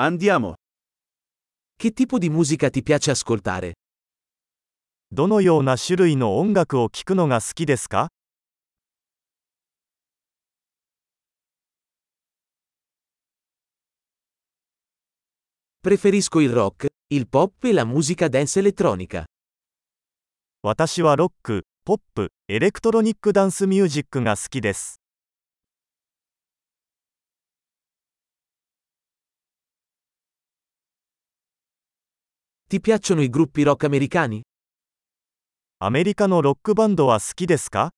Andiamo. Che tipo di musica ti piace ascoltare? どのような種類の音楽を聴くのが好きですか Preferisco il rock, il pop e la musica dance elettronica. 私はロック、ポップ、エレクトロニックダンスミュージックが好きです。 Ti piacciono i gruppi rock americani? アメリカのロックバンドは好きですか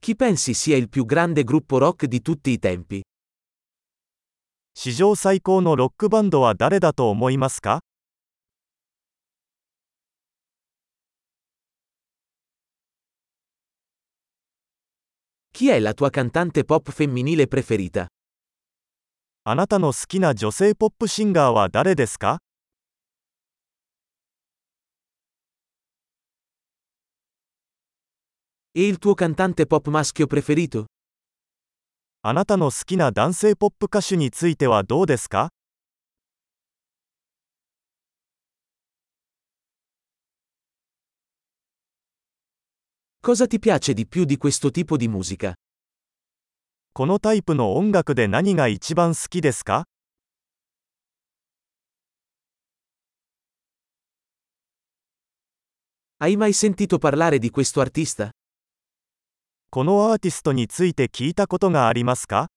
Chi pensi sia il più grande gruppo rock di tutti i tempi? 史上最高のロックバンドは誰だと思いますか Chi è la tua cantante pop femminile preferita? あなたの好きな女性ポップシンガーは誰ですか E il tuo cantante pop maschio preferito? あなたの好きな男性ポップ歌手についてはどうですか Cosa ti piace di più di questo tipo di musica? このタイプの音楽で何が一番好きですか Hai mai sentito parlare di questo artista? このアーティストについて聞いたことがありますか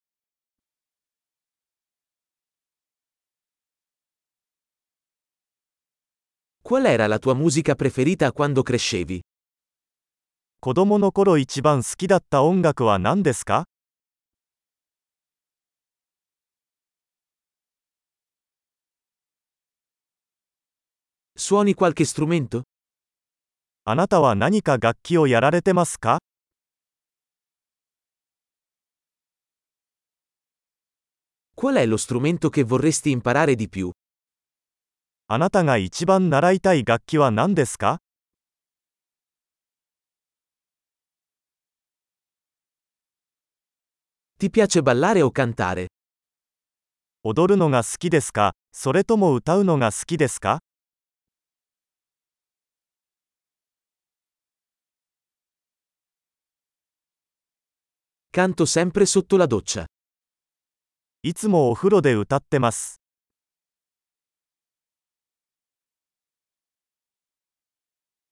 Qual era la tua musica preferita quando crescevi? 子供の頃一番好きだった音楽は何ですか Suoni qualche strumento? あなたは何か楽器をやられてますか Qual è lo strumento che vorresti imparare di più? あなたが一番習いたい楽器は何ですか Ti piace ballare o cantare? 踊るのが好きですかそれとも歌うのが好きですか Canto sempre sotto la doccia. いつもお風呂で歌ってます。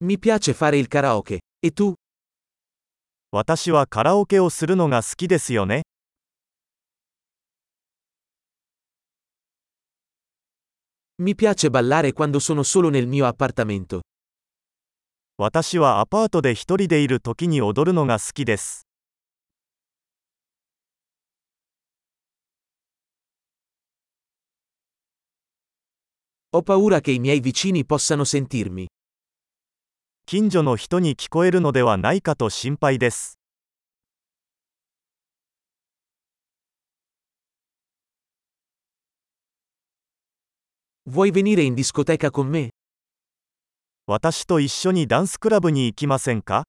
Mi piace fare il karaoke. E tu? 私はカラオケをするのが好きですよね。 Mi piace ballare quando sono solo nel mio appartamento. 私はアパートで一人でいる時に踊るのが好きです。 Ho paura che i miei vicini possano sentirmi. 近所の人に聞こえるのではないかと心配です。 Vuoi venire in discoteca con me? 私と一緒にダンスクラブに行きませんか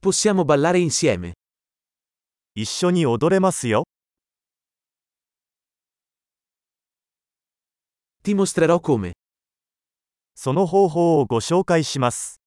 Possiamo ballare insieme. 一緒に踊れますよ。 Ti mostrerò come. その方法をご紹介します。